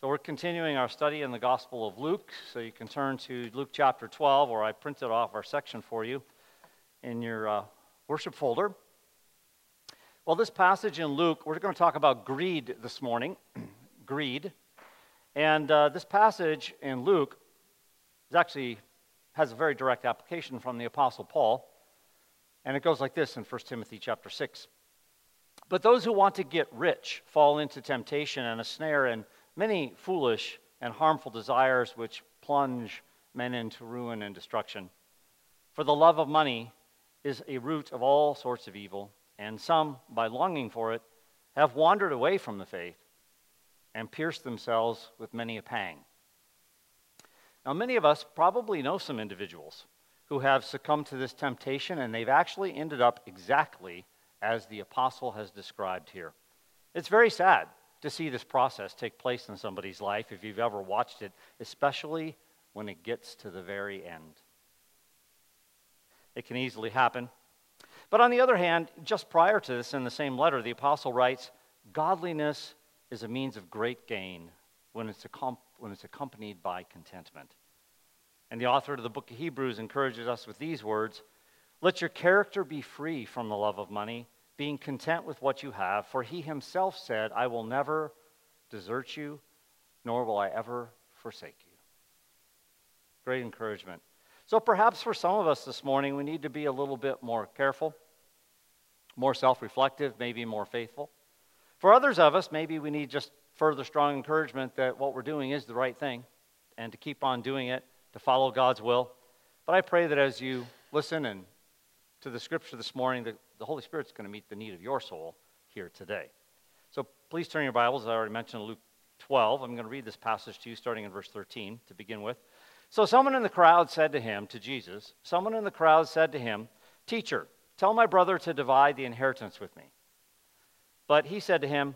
So we're continuing our study in the Gospel of Luke. So you can turn to Luke chapter 12, where I printed off our section for you in your uh, worship folder. Well, this passage in Luke, we're going to talk about greed this morning. greed. And uh, this passage in Luke is actually has a very direct application from the Apostle Paul. And it goes like this in 1 Timothy chapter 6. But those who want to get rich fall into temptation and a snare and many foolish and harmful desires which plunge men into ruin and destruction. For the love of money is a root of all sorts of evil, and some, by longing for it, have wandered away from the faith and pierced themselves with many a pang. Now, many of us probably know some individuals who have succumbed to this temptation, and they've actually ended up exactly as the apostle has described here. It's very sad to see this process take place in somebody's life if you've ever watched it, especially when it gets to the very end. It can easily happen. But on the other hand, just prior to this, in the same letter, the apostle writes Godliness is a means of great gain when it's, when it's accompanied by contentment. And the author of the book of Hebrews encourages us with these words Let your character be free from the love of money being content with what you have, for he himself said, I will never desert you, nor will I ever forsake you. Great encouragement. So perhaps for some of us this morning, we need to be a little bit more careful, more self reflective, maybe more faithful. For others of us, maybe we need just further strong encouragement that what we're doing is the right thing and to keep on doing it, to follow God's will. But I pray that as you listen and to the scripture this morning, that the Holy Spirit's going to meet the need of your soul here today. So please turn your Bibles. I already mentioned Luke 12. I'm going to read this passage to you starting in verse 13 to begin with. So someone in the crowd said to him, to Jesus, someone in the crowd said to him, Teacher, tell my brother to divide the inheritance with me. But he said to him,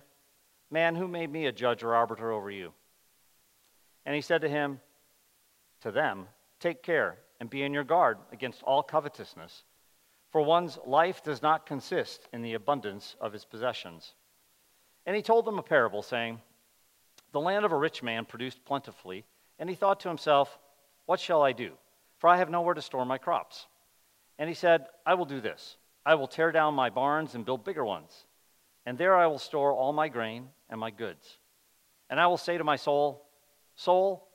Man, who made me a judge or arbiter over you? And he said to him, to them, Take care and be on your guard against all covetousness for one's life does not consist in the abundance of his possessions. And he told them a parable, saying, The land of a rich man produced plentifully, and he thought to himself, What shall I do? For I have nowhere to store my crops. And he said, I will do this I will tear down my barns and build bigger ones, and there I will store all my grain and my goods. And I will say to my soul, Soul,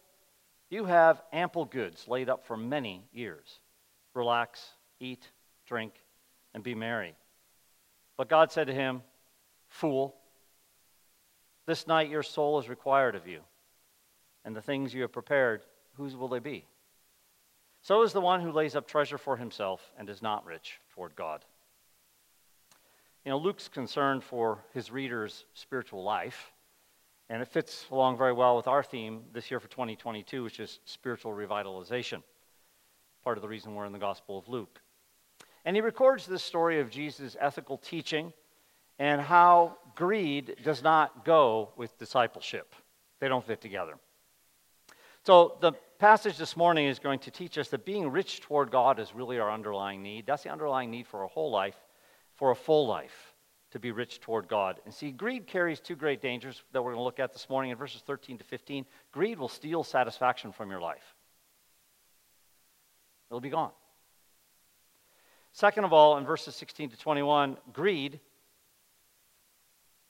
you have ample goods laid up for many years. Relax, eat, drink, and be merry. But God said to him, Fool, this night your soul is required of you, and the things you have prepared, whose will they be? So is the one who lays up treasure for himself and is not rich toward God. You know, Luke's concern for his readers' spiritual life, and it fits along very well with our theme this year for 2022, which is spiritual revitalization. Part of the reason we're in the Gospel of Luke. And he records this story of Jesus' ethical teaching and how greed does not go with discipleship. They don't fit together. So, the passage this morning is going to teach us that being rich toward God is really our underlying need. That's the underlying need for a whole life, for a full life, to be rich toward God. And see, greed carries two great dangers that we're going to look at this morning in verses 13 to 15. Greed will steal satisfaction from your life, it'll be gone. Second of all, in verses 16 to 21, greed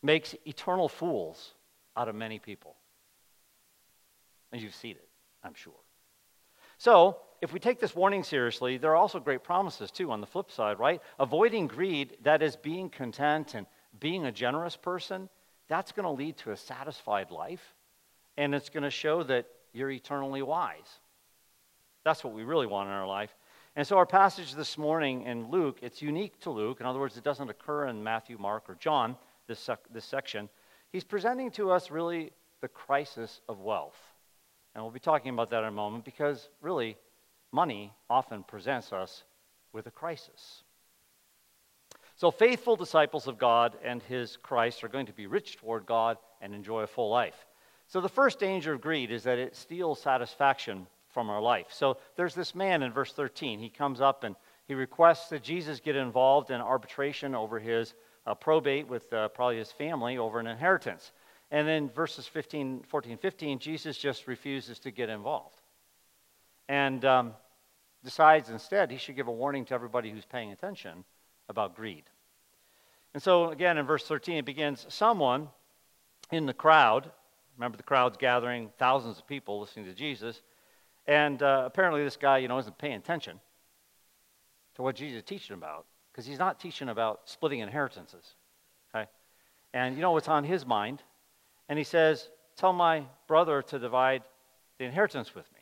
makes eternal fools out of many people. And you've seen it, I'm sure. So, if we take this warning seriously, there are also great promises, too, on the flip side, right? Avoiding greed, that is, being content and being a generous person, that's going to lead to a satisfied life, and it's going to show that you're eternally wise. That's what we really want in our life. And so, our passage this morning in Luke, it's unique to Luke. In other words, it doesn't occur in Matthew, Mark, or John, this, sec- this section. He's presenting to us really the crisis of wealth. And we'll be talking about that in a moment because really, money often presents us with a crisis. So, faithful disciples of God and his Christ are going to be rich toward God and enjoy a full life. So, the first danger of greed is that it steals satisfaction from our life. So there's this man in verse 13. He comes up and he requests that Jesus get involved in arbitration over his uh, probate with uh, probably his family over an inheritance. And then verses 15, 14, 15, Jesus just refuses to get involved. And um, decides instead he should give a warning to everybody who's paying attention about greed. And so, again, in verse 13, it begins someone in the crowd, remember the crowd's gathering, thousands of people listening to Jesus, and uh, apparently this guy, you know, isn't paying attention to what Jesus is teaching about because he's not teaching about splitting inheritances. Okay? And you know what's on his mind? And he says, Tell my brother to divide the inheritance with me.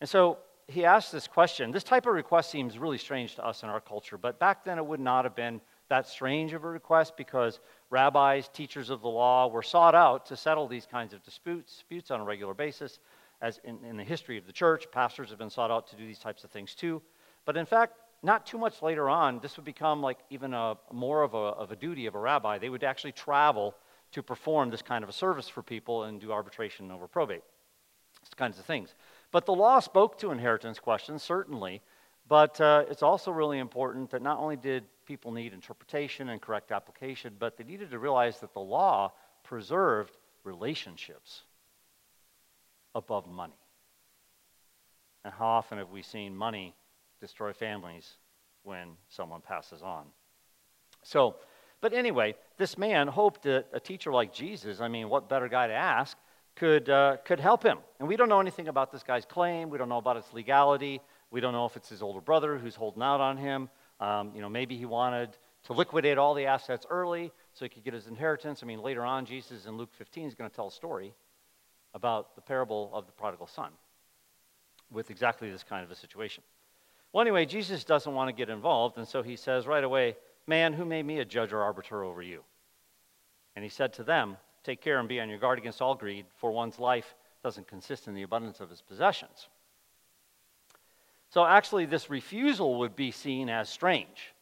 And so he asks this question. This type of request seems really strange to us in our culture, but back then it would not have been that strange of a request because rabbis, teachers of the law, were sought out to settle these kinds of disputes, disputes on a regular basis. As in, in the history of the church, pastors have been sought out to do these types of things too. But in fact, not too much later on, this would become like even a, more of a, of a duty of a rabbi. They would actually travel to perform this kind of a service for people and do arbitration over probate, these kinds of things. But the law spoke to inheritance questions, certainly, but uh, it's also really important that not only did people need interpretation and correct application, but they needed to realize that the law preserved relationships above money. And how often have we seen money destroy families when someone passes on? So, but anyway, this man hoped that a teacher like Jesus, I mean, what better guy to ask, could, uh, could help him. And we don't know anything about this guy's claim. We don't know about its legality. We don't know if it's his older brother who's holding out on him. Um, you know, maybe he wanted to liquidate all the assets early so he could get his inheritance. I mean, later on, Jesus in Luke 15 is going to tell a story about the parable of the prodigal son with exactly this kind of a situation. Well, anyway, Jesus doesn't want to get involved, and so he says right away, Man, who made me a judge or arbiter over you? And he said to them, Take care and be on your guard against all greed, for one's life doesn't consist in the abundance of his possessions. So, actually, this refusal would be seen as strange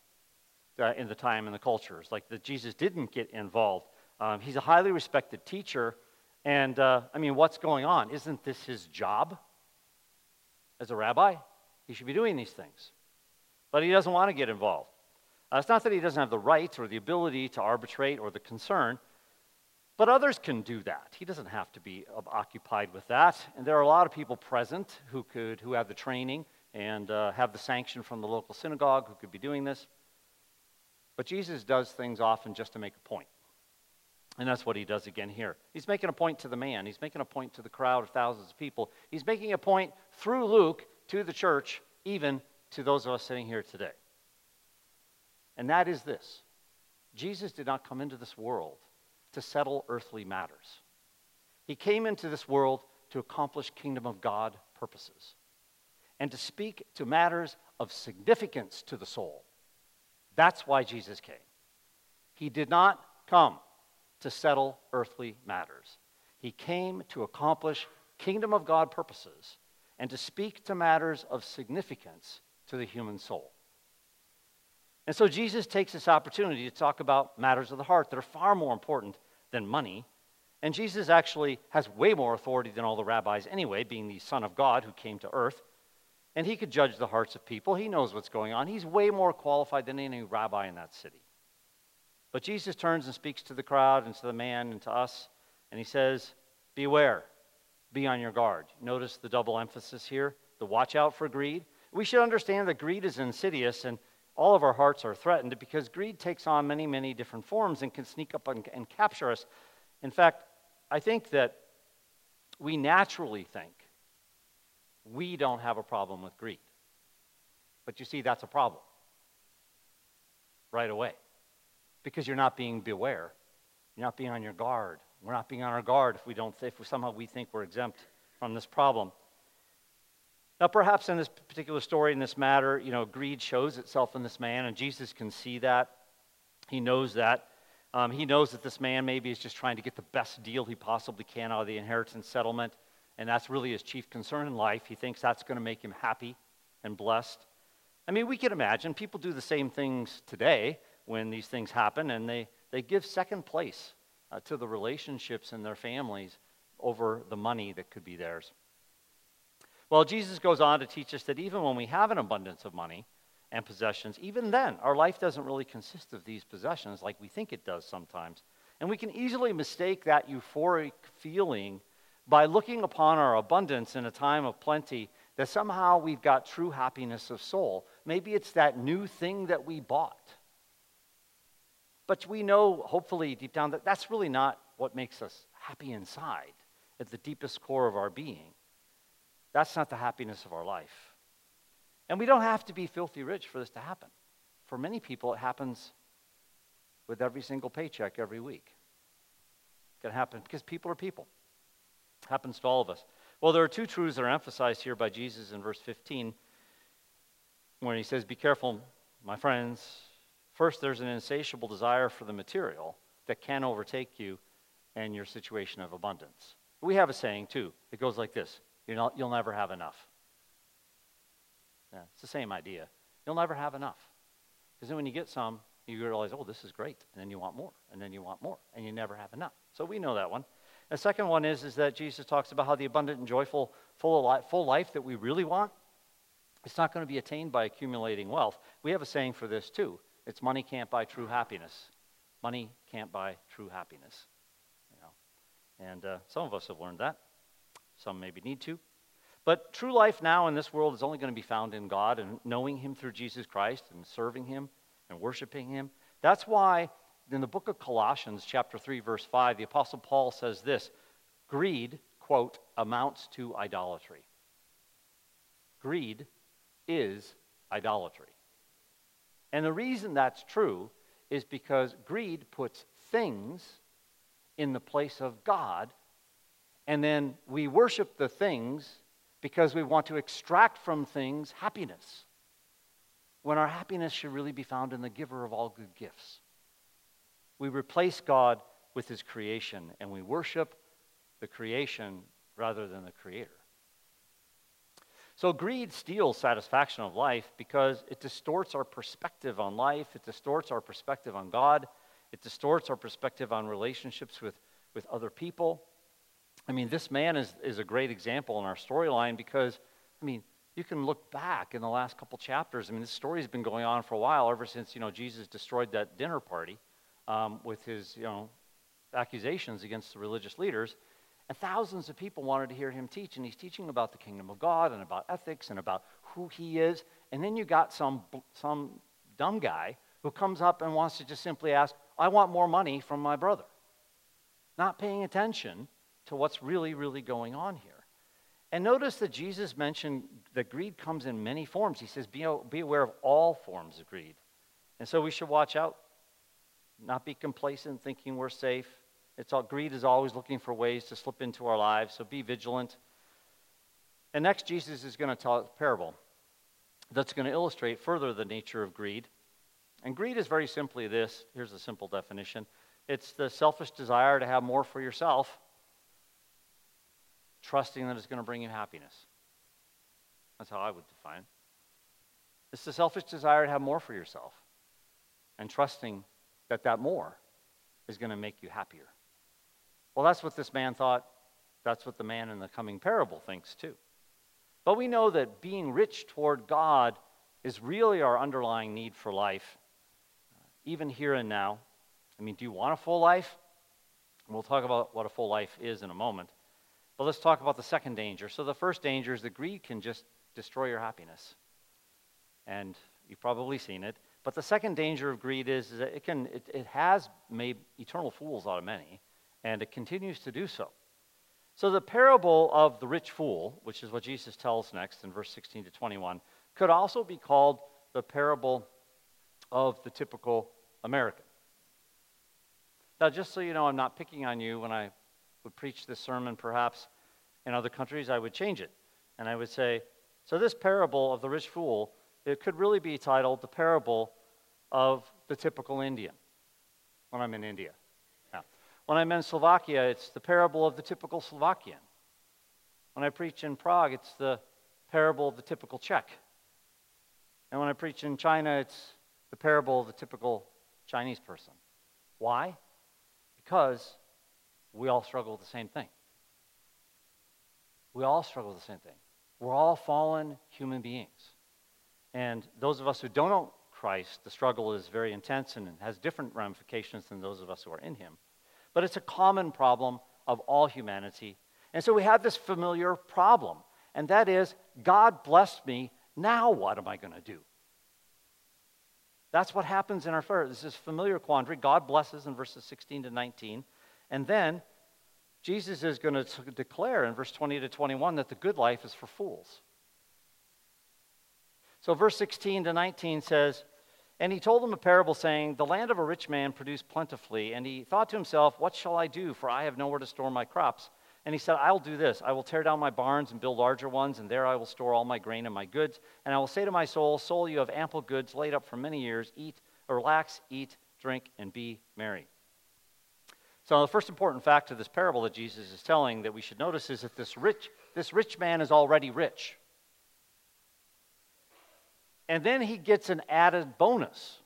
uh, in the time and the cultures, like that Jesus didn't get involved. Um, he's a highly respected teacher, and uh, I mean, what's going on? Isn't this his job as a rabbi? He should be doing these things. But he doesn't want to get involved. Uh, it's not that he doesn't have the right or the ability to arbitrate or the concern, but others can do that. He doesn't have to be occupied with that. And there are a lot of people present who, could, who have the training and uh, have the sanction from the local synagogue who could be doing this. But Jesus does things often just to make a point. And that's what he does again here. He's making a point to the man, he's making a point to the crowd of thousands of people. He's making a point through Luke to the church, even to those of us sitting here today. And that is this Jesus did not come into this world to settle earthly matters, he came into this world to accomplish kingdom of God purposes and to speak to matters of significance to the soul. That's why Jesus came. He did not come to settle earthly matters. He came to accomplish kingdom of God purposes and to speak to matters of significance to the human soul. And so Jesus takes this opportunity to talk about matters of the heart that are far more important than money. And Jesus actually has way more authority than all the rabbis anyway, being the Son of God who came to earth. And he could judge the hearts of people. He knows what's going on. He's way more qualified than any rabbi in that city. But Jesus turns and speaks to the crowd and to the man and to us, and he says, Beware, be on your guard. Notice the double emphasis here the watch out for greed. We should understand that greed is insidious, and all of our hearts are threatened because greed takes on many, many different forms and can sneak up and, and capture us. In fact, I think that we naturally think we don't have a problem with greed. But you see, that's a problem right away because you're not being beware. You're not being on your guard. We're not being on our guard if we don't if somehow we think we're exempt from this problem. Now, perhaps in this particular story, in this matter, you know, greed shows itself in this man, and Jesus can see that. He knows that. Um, he knows that this man maybe is just trying to get the best deal he possibly can out of the inheritance settlement, and that's really his chief concern in life. He thinks that's going to make him happy and blessed. I mean, we can imagine people do the same things today when these things happen, and they, they give second place uh, to the relationships in their families over the money that could be theirs. Well, Jesus goes on to teach us that even when we have an abundance of money and possessions, even then, our life doesn't really consist of these possessions like we think it does sometimes. And we can easily mistake that euphoric feeling by looking upon our abundance in a time of plenty that somehow we've got true happiness of soul. Maybe it's that new thing that we bought. But we know, hopefully, deep down, that that's really not what makes us happy inside at the deepest core of our being. That's not the happiness of our life. And we don't have to be filthy rich for this to happen. For many people, it happens with every single paycheck every week. It can happen because people are people. It happens to all of us. Well, there are two truths that are emphasized here by Jesus in verse 15 when he says, Be careful, my friends. First, there's an insatiable desire for the material that can overtake you and your situation of abundance. We have a saying, too. It goes like this not, You'll never have enough. Yeah, it's the same idea. You'll never have enough. Because then when you get some, you realize, oh, this is great. And then you want more. And then you want more. And you never have enough. So we know that one. The second one is, is that Jesus talks about how the abundant and joyful, full, life, full life that we really want, it's not going to be attained by accumulating wealth. We have a saying for this too. It's money can't buy true happiness. Money can't buy true happiness. You know? And uh, some of us have learned that. Some maybe need to. But true life now in this world is only going to be found in God and knowing Him through Jesus Christ and serving Him and worshiping Him. That's why in the book of Colossians, chapter 3, verse 5, the Apostle Paul says this greed, quote, amounts to idolatry. Greed is idolatry. And the reason that's true is because greed puts things in the place of God, and then we worship the things because we want to extract from things happiness, when our happiness should really be found in the giver of all good gifts. We replace God with his creation, and we worship the creation rather than the creator. So, greed steals satisfaction of life because it distorts our perspective on life, it distorts our perspective on God, it distorts our perspective on relationships with, with other people, I mean, this man is, is a great example in our storyline because, I mean, you can look back in the last couple chapters. I mean, this story has been going on for a while, ever since, you know, Jesus destroyed that dinner party um, with his, you know, accusations against the religious leaders. And thousands of people wanted to hear him teach, and he's teaching about the kingdom of God and about ethics and about who he is. And then you got some, some dumb guy who comes up and wants to just simply ask, I want more money from my brother. Not paying attention to what's really, really going on here. And notice that Jesus mentioned that greed comes in many forms. He says, be, be aware of all forms of greed. And so we should watch out, not be complacent, thinking we're safe. It's all, greed is always looking for ways to slip into our lives, so be vigilant. And next, Jesus is going to tell a parable that's going to illustrate further the nature of greed. And greed is very simply this here's a simple definition it's the selfish desire to have more for yourself trusting that it's going to bring you happiness. That's how I would define it. It's the selfish desire to have more for yourself and trusting that that more is going to make you happier. Well, that's what this man thought. That's what the man in the coming parable thinks too. But we know that being rich toward God is really our underlying need for life, uh, even here and now. I mean, do you want a full life? We'll talk about what a full life is in a moment. But let's talk about the second danger. So, the first danger is that greed can just destroy your happiness. And you've probably seen it. But the second danger of greed is, is that it, can, it, it has made eternal fools out of many, and it continues to do so. So, the parable of the rich fool, which is what Jesus tells next in verse 16 to 21, could also be called the parable of the typical American. Now, just so you know, I'm not picking on you when I would preach this sermon perhaps in other countries, I would change it. And I would say, so this parable of the rich fool, it could really be titled the parable of the typical Indian when I'm in India. When I'm in Slovakia, it's the parable of the typical Slovakian. When I preach in Prague, it's the parable of the typical Czech. And when I preach in China, it's the parable of the typical Chinese person. Why? Because we all struggle with the same thing. We all struggle with the same thing. We're all fallen human beings. And those of us who don't know Christ, the struggle is very intense and has different ramifications than those of us who are in Him. But it's a common problem of all humanity. And so we have this familiar problem, and that is God blessed me. Now what am I going to do? That's what happens in our prayer. This is familiar quandary. God blesses in verses 16 to 19. And then Jesus is going to declare in verse 20 to 21 that the good life is for fools. So, verse 16 to 19 says, And he told them a parable, saying, The land of a rich man produced plentifully. And he thought to himself, What shall I do? For I have nowhere to store my crops. And he said, I will do this. I will tear down my barns and build larger ones, and there I will store all my grain and my goods. And I will say to my soul, Soul, you have ample goods laid up for many years. Eat, relax, eat, drink, and be merry. So the first important fact of this parable that Jesus is telling that we should notice is that this rich, this rich man is already rich. And then he gets an added bonus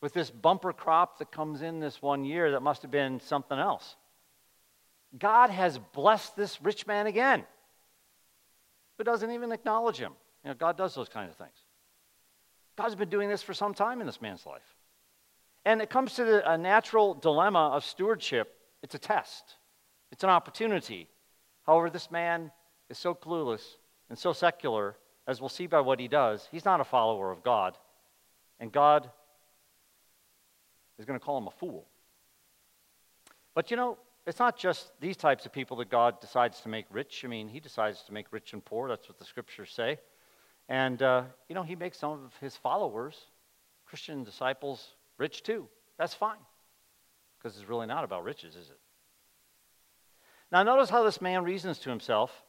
with this bumper crop that comes in this one year that must have been something else. God has blessed this rich man again, but doesn't even acknowledge him. You know, God does those kinds of things. God's been doing this for some time in this man's life. And it comes to the, a natural dilemma of stewardship it's a test, it's an opportunity. However, this man is so clueless and so secular, as we'll see by what he does, he's not a follower of God. And God is going to call him a fool. But you know, it's not just these types of people that God decides to make rich. I mean, He decides to make rich and poor. That's what the scriptures say. And, uh, you know, He makes some of His followers, Christian disciples, rich too. That's fine. Because it's really not about riches, is it? Now, notice how this man reasons to himself.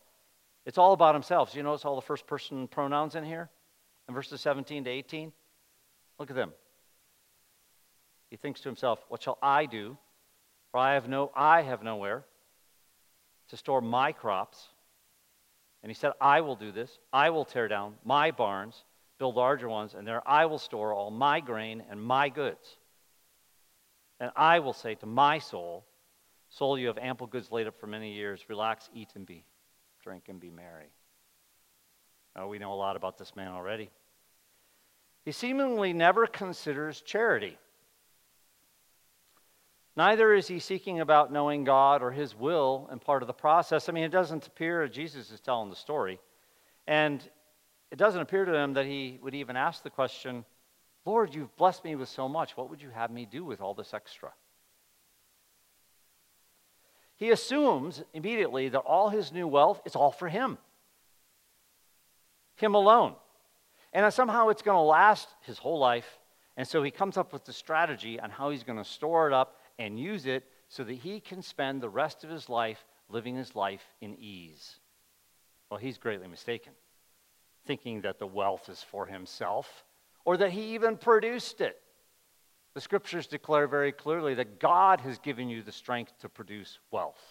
It's all about himself. You notice all the first person pronouns in here? In verses 17 to 18? Look at them. He thinks to himself, What shall I do? For I have no I have nowhere to store my crops. And he said, I will do this. I will tear down my barns, build larger ones, and there I will store all my grain and my goods. And I will say to my soul, Soul, you have ample goods laid up for many years. Relax, eat, and be, drink, and be merry. Now, we know a lot about this man already. He seemingly never considers charity. Neither is he seeking about knowing God or his will and part of the process. I mean, it doesn't appear Jesus is telling the story. And it doesn't appear to him that he would even ask the question, Lord, you've blessed me with so much. What would you have me do with all this extra? He assumes immediately that all his new wealth is all for him, him alone. And that somehow it's going to last his whole life. And so he comes up with the strategy on how he's going to store it up and use it so that he can spend the rest of his life living his life in ease. Well, he's greatly mistaken, thinking that the wealth is for himself or that he even produced it. The scriptures declare very clearly that God has given you the strength to produce wealth.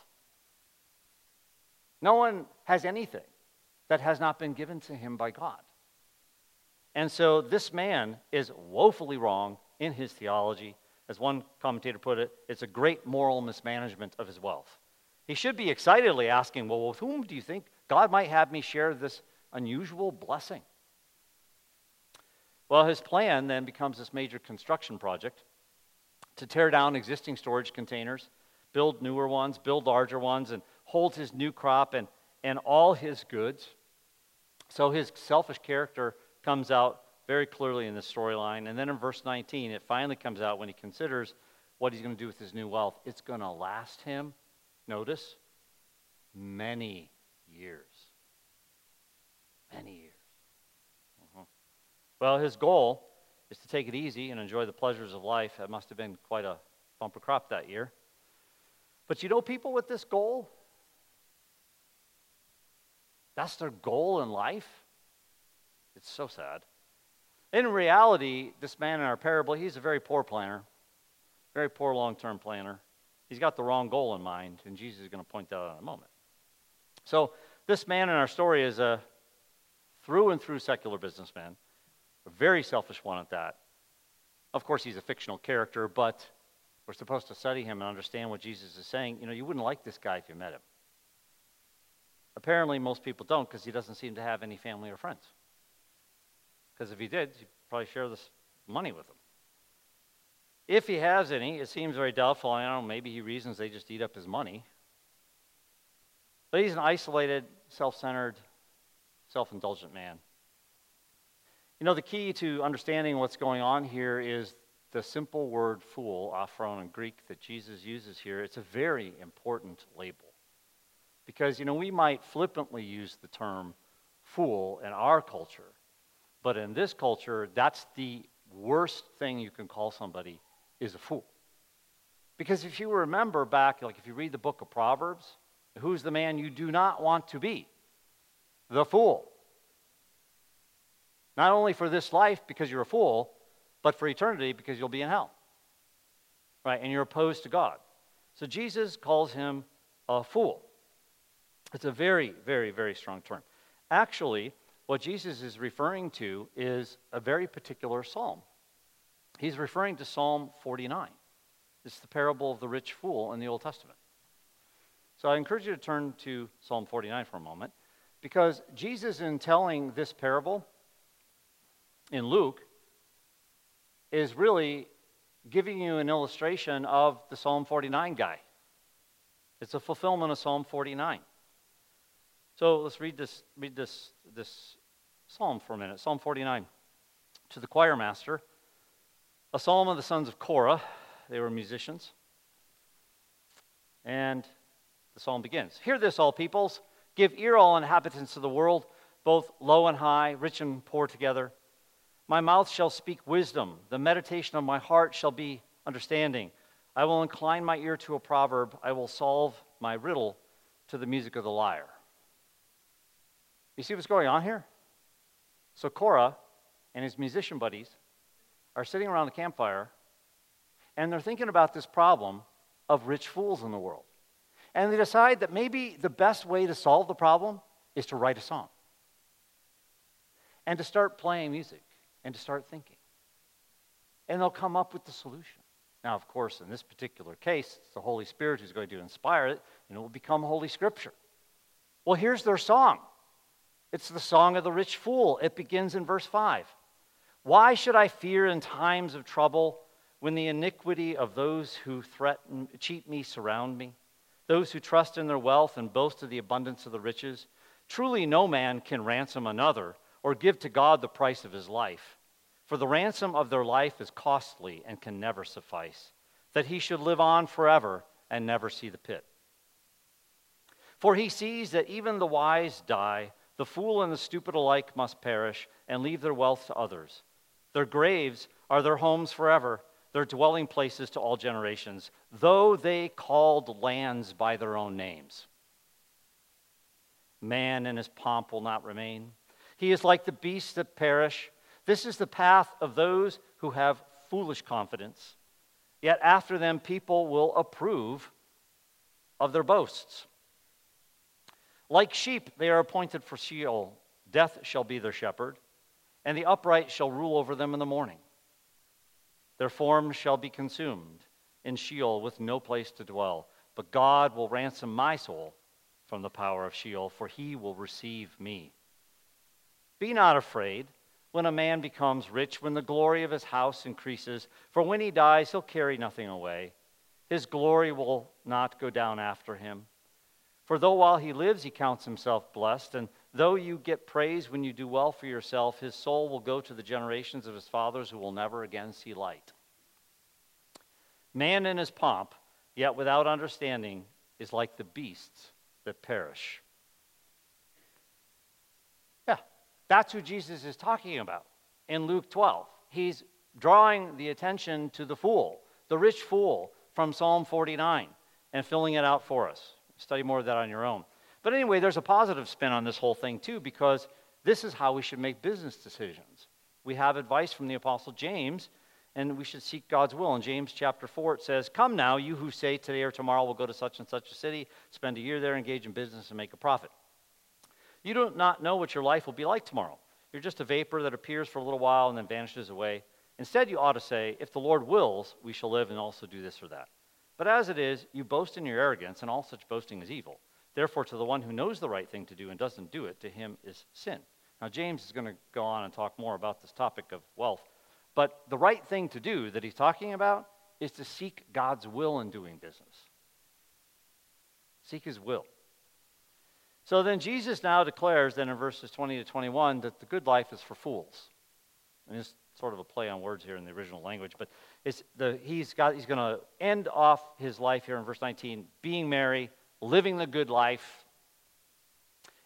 No one has anything that has not been given to him by God. And so this man is woefully wrong in his theology as one commentator put it, it's a great moral mismanagement of his wealth. He should be excitedly asking, Well, with whom do you think God might have me share this unusual blessing? Well, his plan then becomes this major construction project to tear down existing storage containers, build newer ones, build larger ones, and hold his new crop and, and all his goods. So his selfish character comes out very clearly in the storyline. And then in verse 19, it finally comes out when he considers what he's going to do with his new wealth. It's going to last him, notice, many years. Many years. Well, his goal is to take it easy and enjoy the pleasures of life. That must have been quite a bumper crop that year. But you know, people with this goal, that's their goal in life. It's so sad. In reality, this man in our parable, he's a very poor planner, very poor long term planner. He's got the wrong goal in mind, and Jesus is going to point that out in a moment. So, this man in our story is a through and through secular businessman, a very selfish one at that. Of course, he's a fictional character, but we're supposed to study him and understand what Jesus is saying. You know, you wouldn't like this guy if you met him. Apparently, most people don't because he doesn't seem to have any family or friends. Because if he did, he'd probably share this money with them. If he has any, it seems very doubtful. I don't know, maybe he reasons they just eat up his money. But he's an isolated, self centered, self indulgent man. You know, the key to understanding what's going on here is the simple word fool, aphron in Greek, that Jesus uses here. It's a very important label. Because, you know, we might flippantly use the term fool in our culture, but in this culture, that's the worst thing you can call somebody is a fool. Because if you remember back, like if you read the book of Proverbs, who's the man you do not want to be? The fool. Not only for this life because you're a fool, but for eternity because you'll be in hell. Right? And you're opposed to God. So Jesus calls him a fool. It's a very, very, very strong term. Actually, what Jesus is referring to is a very particular psalm. He's referring to Psalm 49. It's the parable of the rich fool in the Old Testament. So I encourage you to turn to Psalm 49 for a moment because Jesus, in telling this parable in Luke, is really giving you an illustration of the Psalm 49 guy. It's a fulfillment of Psalm 49. So let's read this, read this, this psalm for a minute. Psalm 49. To the choir master, a psalm of the sons of Korah. They were musicians. And the psalm begins Hear this, all peoples. Give ear, all inhabitants of the world, both low and high, rich and poor together. My mouth shall speak wisdom, the meditation of my heart shall be understanding. I will incline my ear to a proverb, I will solve my riddle to the music of the lyre. You see what's going on here? So Korah and his musician buddies are sitting around the campfire and they're thinking about this problem of rich fools in the world. And they decide that maybe the best way to solve the problem is to write a song and to start playing music and to start thinking. And they'll come up with the solution. Now, of course, in this particular case, it's the Holy Spirit who's going to inspire it, and it will become Holy Scripture. Well, here's their song it's the song of the rich fool. It begins in verse 5. Why should I fear in times of trouble when the iniquity of those who threaten, cheat me surround me? Those who trust in their wealth and boast of the abundance of the riches? Truly, no man can ransom another or give to God the price of his life. For the ransom of their life is costly and can never suffice, that he should live on forever and never see the pit. For he sees that even the wise die, the fool and the stupid alike must perish and leave their wealth to others. Their graves are their homes forever, their dwelling places to all generations, though they called lands by their own names. Man in his pomp will not remain he is like the beasts that perish. This is the path of those who have foolish confidence. Yet after them, people will approve of their boasts. Like sheep, they are appointed for Sheol. Death shall be their shepherd, and the upright shall rule over them in the morning. Their forms shall be consumed in Sheol with no place to dwell. But God will ransom my soul from the power of Sheol, for he will receive me. Be not afraid when a man becomes rich, when the glory of his house increases, for when he dies, he'll carry nothing away. His glory will not go down after him. For though while he lives he counts himself blessed, and though you get praise when you do well for yourself, his soul will go to the generations of his fathers who will never again see light. Man in his pomp, yet without understanding, is like the beasts that perish. That's who Jesus is talking about in Luke 12. He's drawing the attention to the fool, the rich fool from Psalm 49, and filling it out for us. Study more of that on your own. But anyway, there's a positive spin on this whole thing, too, because this is how we should make business decisions. We have advice from the Apostle James, and we should seek God's will. In James chapter 4, it says, Come now, you who say today or tomorrow we'll go to such and such a city, spend a year there, engage in business, and make a profit. You do not know what your life will be like tomorrow. You're just a vapor that appears for a little while and then vanishes away. Instead, you ought to say, If the Lord wills, we shall live and also do this or that. But as it is, you boast in your arrogance, and all such boasting is evil. Therefore, to the one who knows the right thing to do and doesn't do it, to him is sin. Now, James is going to go on and talk more about this topic of wealth. But the right thing to do that he's talking about is to seek God's will in doing business. Seek his will. So then Jesus now declares then in verses 20 to 21 that the good life is for fools. And it's sort of a play on words here in the original language, but it's the, he's, got, he's going to end off his life here in verse 19, being merry, living the good life.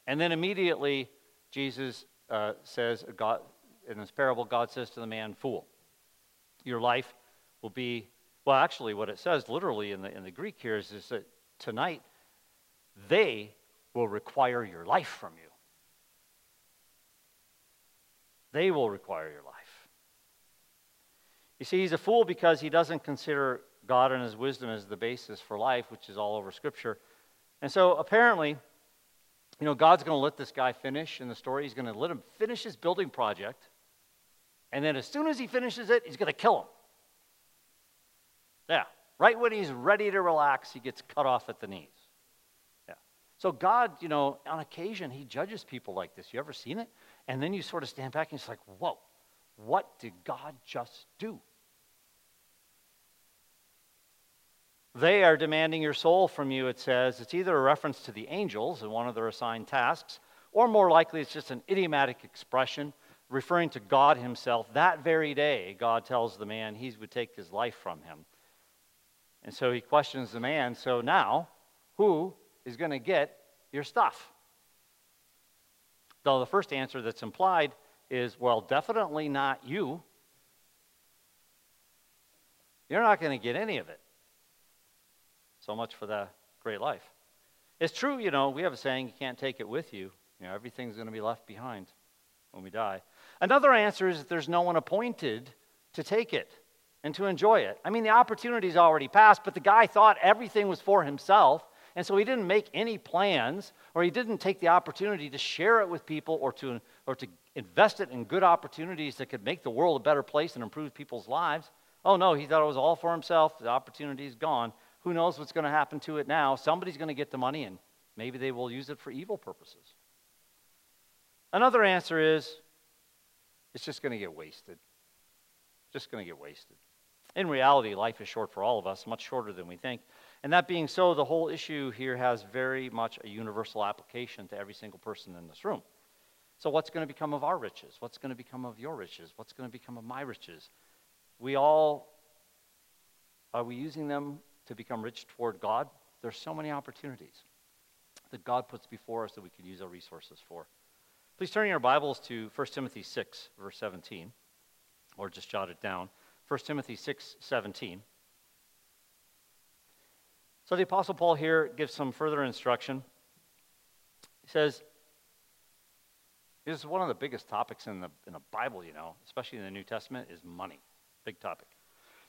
And then immediately, Jesus uh, says, God, in this parable, God says to the man, Fool, your life will be, well, actually, what it says literally in the, in the Greek here is, is that tonight they will require your life from you. They will require your life. You see, he's a fool because he doesn't consider God and his wisdom as the basis for life, which is all over Scripture. And so apparently, you know, God's going to let this guy finish in the story. He's going to let him finish his building project. And then as soon as he finishes it, he's going to kill him. Yeah. Right when he's ready to relax, he gets cut off at the knees. So God, you know, on occasion, he judges people like this. You ever seen it? And then you sort of stand back and it's like, whoa, what did God just do? They are demanding your soul from you, it says. It's either a reference to the angels and one of their assigned tasks, or more likely it's just an idiomatic expression referring to God Himself. That very day, God tells the man he would take his life from him. And so he questions the man so now, who is going to get your stuff? Though the first answer that's implied is well, definitely not you. You're not going to get any of it. So much for the great life. It's true, you know, we have a saying, you can't take it with you. You know, everything's going to be left behind when we die. Another answer is that there's no one appointed to take it and to enjoy it. I mean, the opportunity's already passed, but the guy thought everything was for himself, and so he didn't make any plans, or he didn't take the opportunity to share it with people or to, or to invest it in good opportunities that could make the world a better place and improve people's lives. Oh no, he thought it was all for himself. The opportunity is gone. Who knows what's going to happen to it now? Somebody's going to get the money and maybe they will use it for evil purposes. Another answer is it's just going to get wasted. Just going to get wasted. In reality, life is short for all of us, much shorter than we think. And that being so, the whole issue here has very much a universal application to every single person in this room. So, what's going to become of our riches? What's going to become of your riches? What's going to become of my riches? We all, are we using them to become rich toward God? There's so many opportunities that God puts before us that we can use our resources for. Please turn your Bibles to 1 Timothy 6, verse 17, or just jot it down. 1 Timothy 6, 17. So the Apostle Paul here gives some further instruction. He says, this is one of the biggest topics in the, in the Bible, you know, especially in the New Testament, is money. Big topic.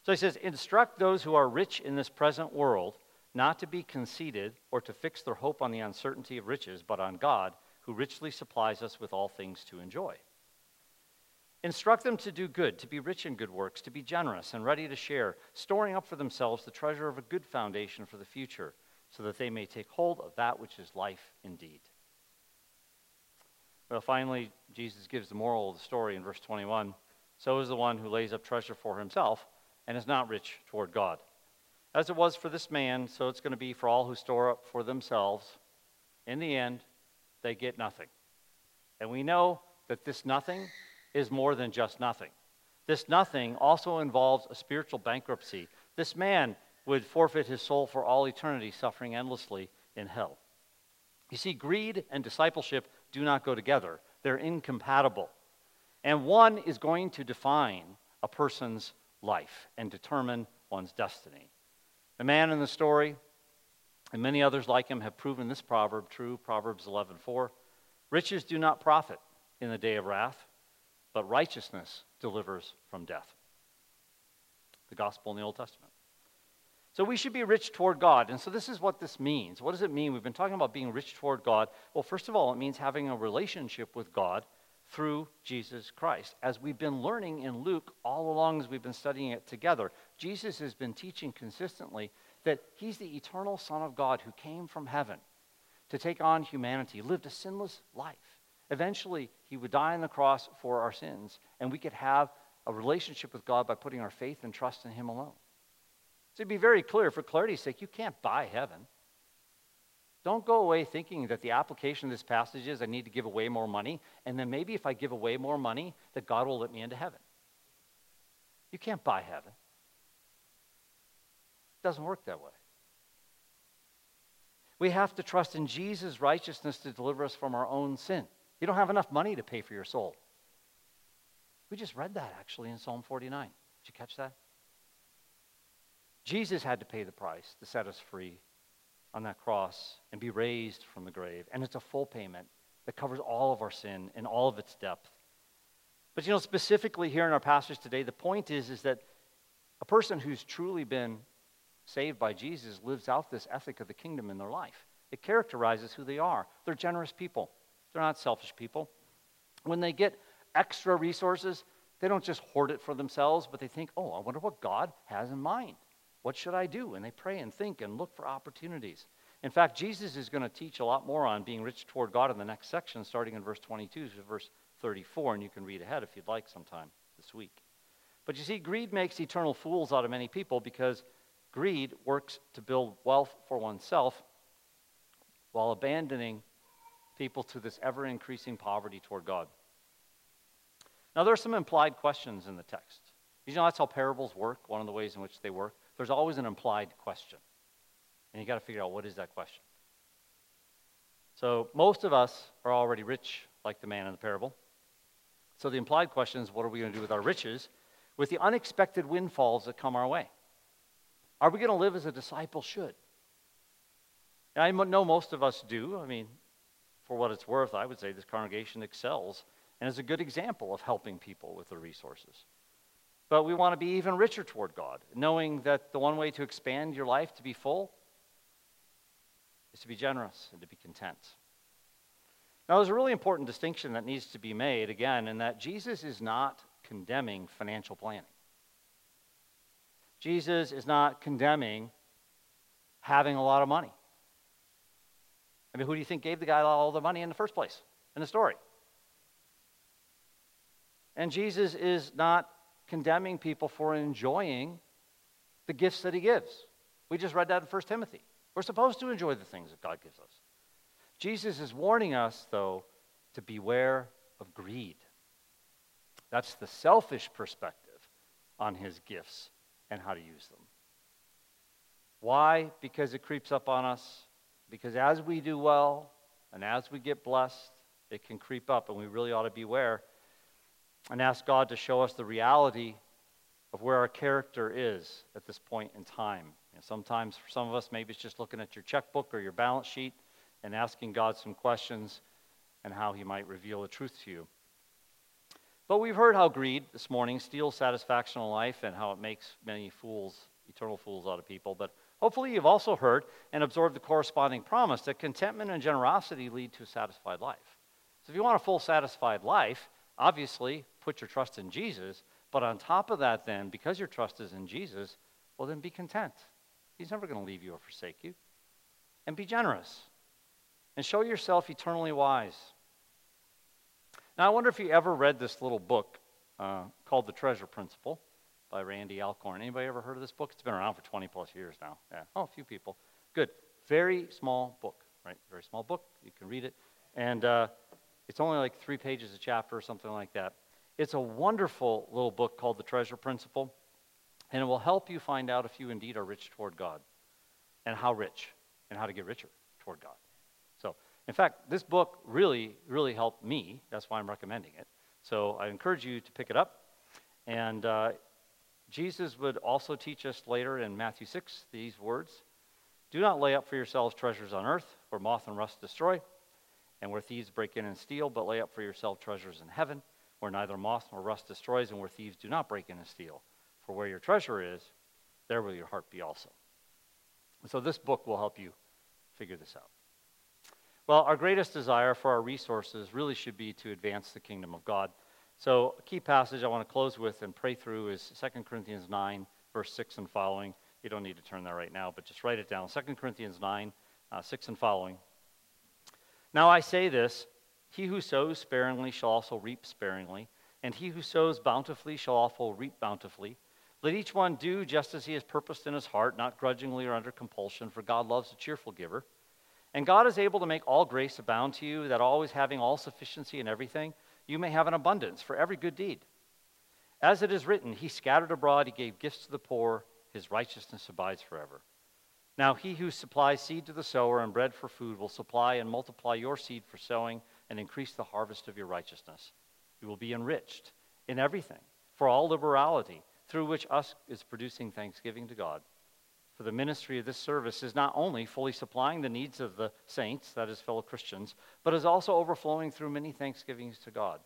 So he says, Instruct those who are rich in this present world not to be conceited or to fix their hope on the uncertainty of riches, but on God, who richly supplies us with all things to enjoy. Instruct them to do good, to be rich in good works, to be generous and ready to share, storing up for themselves the treasure of a good foundation for the future, so that they may take hold of that which is life indeed. Well, finally, Jesus gives the moral of the story in verse 21. So is the one who lays up treasure for himself and is not rich toward God. As it was for this man, so it's going to be for all who store up for themselves. In the end, they get nothing. And we know that this nothing is more than just nothing. This nothing also involves a spiritual bankruptcy. This man would forfeit his soul for all eternity, suffering endlessly in hell. You see, greed and discipleship do not go together, they're incompatible. And one is going to define a person's life and determine one's destiny. The man in the story and many others like him have proven this proverb true, Proverbs 11:4. Riches do not profit in the day of wrath, but righteousness delivers from death. The gospel in the Old Testament. So we should be rich toward God. And so this is what this means. What does it mean? We've been talking about being rich toward God. Well, first of all, it means having a relationship with God through Jesus Christ. As we've been learning in Luke all along as we've been studying it together, Jesus has been teaching consistently that he's the eternal Son of God who came from heaven to take on humanity, lived a sinless life. Eventually, he would die on the cross for our sins, and we could have a relationship with God by putting our faith and trust in him alone. So to be very clear, for clarity's sake, you can't buy heaven. Don't go away thinking that the application of this passage is I need to give away more money, and then maybe if I give away more money, that God will let me into heaven. You can't buy heaven. It doesn't work that way. We have to trust in Jesus' righteousness to deliver us from our own sin. You don't have enough money to pay for your soul. We just read that actually in Psalm 49. Did you catch that? Jesus had to pay the price to set us free on that cross and be raised from the grave. And it's a full payment that covers all of our sin in all of its depth. But you know, specifically here in our passage today, the point is, is that a person who's truly been saved by Jesus lives out this ethic of the kingdom in their life. It characterizes who they are. They're generous people, they're not selfish people. When they get extra resources, they don't just hoard it for themselves, but they think, oh, I wonder what God has in mind. What should I do? And they pray and think and look for opportunities. In fact, Jesus is going to teach a lot more on being rich toward God in the next section, starting in verse 22 to verse 34, and you can read ahead if you'd like sometime this week. But you see, greed makes eternal fools out of many people because greed works to build wealth for oneself while abandoning people to this ever increasing poverty toward God. Now, there are some implied questions in the text. You know, that's how parables work, one of the ways in which they work there's always an implied question. And you got to figure out what is that question. So most of us are already rich, like the man in the parable. So the implied question is what are we going to do with our riches, with the unexpected windfalls that come our way? Are we going to live as a disciple should? And I know most of us do. I mean, for what it's worth, I would say this congregation excels and is a good example of helping people with their resources. But we want to be even richer toward God, knowing that the one way to expand your life to be full is to be generous and to be content. Now, there's a really important distinction that needs to be made, again, in that Jesus is not condemning financial planning. Jesus is not condemning having a lot of money. I mean, who do you think gave the guy all the money in the first place in the story? And Jesus is not condemning people for enjoying the gifts that he gives. We just read that in 1 Timothy. We're supposed to enjoy the things that God gives us. Jesus is warning us, though, to beware of greed. That's the selfish perspective on his gifts and how to use them. Why? Because it creeps up on us. Because as we do well and as we get blessed, it can creep up, and we really ought to beware and ask God to show us the reality of where our character is at this point in time. Sometimes, for some of us, maybe it's just looking at your checkbook or your balance sheet and asking God some questions and how He might reveal the truth to you. But we've heard how greed this morning steals satisfaction in life and how it makes many fools, eternal fools, out of people. But hopefully, you've also heard and absorbed the corresponding promise that contentment and generosity lead to a satisfied life. So, if you want a full, satisfied life, obviously put your trust in Jesus. But on top of that, then, because your trust is in Jesus, well, then be content. He's never going to leave you or forsake you. And be generous. And show yourself eternally wise. Now, I wonder if you ever read this little book uh, called The Treasure Principle by Randy Alcorn. Anybody ever heard of this book? It's been around for 20 plus years now. Yeah. Oh, a few people. Good. Very small book, right? Very small book. You can read it. And uh, it's only like three pages a chapter or something like that. It's a wonderful little book called The Treasure Principle, and it will help you find out if you indeed are rich toward God and how rich and how to get richer toward God. So, in fact, this book really, really helped me. That's why I'm recommending it. So, I encourage you to pick it up. And uh, Jesus would also teach us later in Matthew 6 these words Do not lay up for yourselves treasures on earth, where moth and rust destroy and where thieves break in and steal, but lay up for yourselves treasures in heaven, where neither moth nor rust destroys, and where thieves do not break in and steal. For where your treasure is, there will your heart be also. And so this book will help you figure this out. Well, our greatest desire for our resources really should be to advance the kingdom of God. So, a key passage I want to close with and pray through is 2 Corinthians 9, verse 6 and following. You don't need to turn there right now, but just write it down. 2 Corinthians 9, uh, 6 and following. Now I say this he who sows sparingly shall also reap sparingly, and he who sows bountifully shall also reap bountifully. Let each one do just as he has purposed in his heart, not grudgingly or under compulsion, for God loves a cheerful giver. And God is able to make all grace abound to you, that always having all sufficiency in everything, you may have an abundance for every good deed. As it is written, He scattered abroad, He gave gifts to the poor, His righteousness abides forever. Now, He who supplies seed to the sower and bread for food will supply and multiply your seed for sowing and increase the harvest of your righteousness. You will be enriched in everything for all liberality through which us is producing thanksgiving to God. For the ministry of this service is not only fully supplying the needs of the saints, that is, fellow Christians, but is also overflowing through many thanksgivings to God.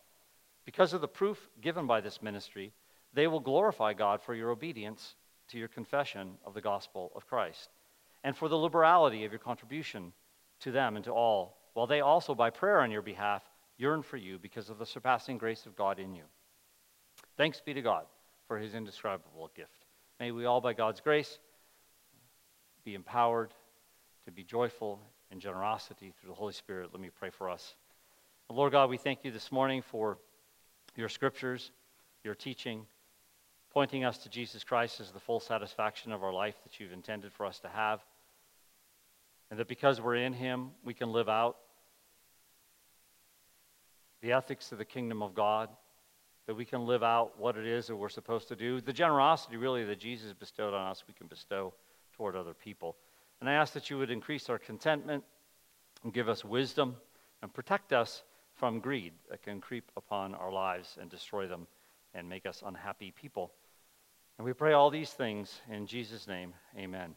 Because of the proof given by this ministry, they will glorify God for your obedience to your confession of the gospel of Christ, and for the liberality of your contribution to them and to all, while they also, by prayer on your behalf, yearn for you because of the surpassing grace of God in you. Thanks be to God for his indescribable gift. May we all, by God's grace, be empowered to be joyful in generosity through the Holy Spirit. Let me pray for us. Lord God, we thank you this morning for your scriptures, your teaching, pointing us to Jesus Christ as the full satisfaction of our life that you've intended for us to have. And that because we're in him, we can live out the ethics of the kingdom of God that we can live out what it is that we're supposed to do. The generosity, really, that Jesus bestowed on us, we can bestow toward other people. And I ask that you would increase our contentment and give us wisdom and protect us from greed that can creep upon our lives and destroy them and make us unhappy people. And we pray all these things in Jesus' name. Amen.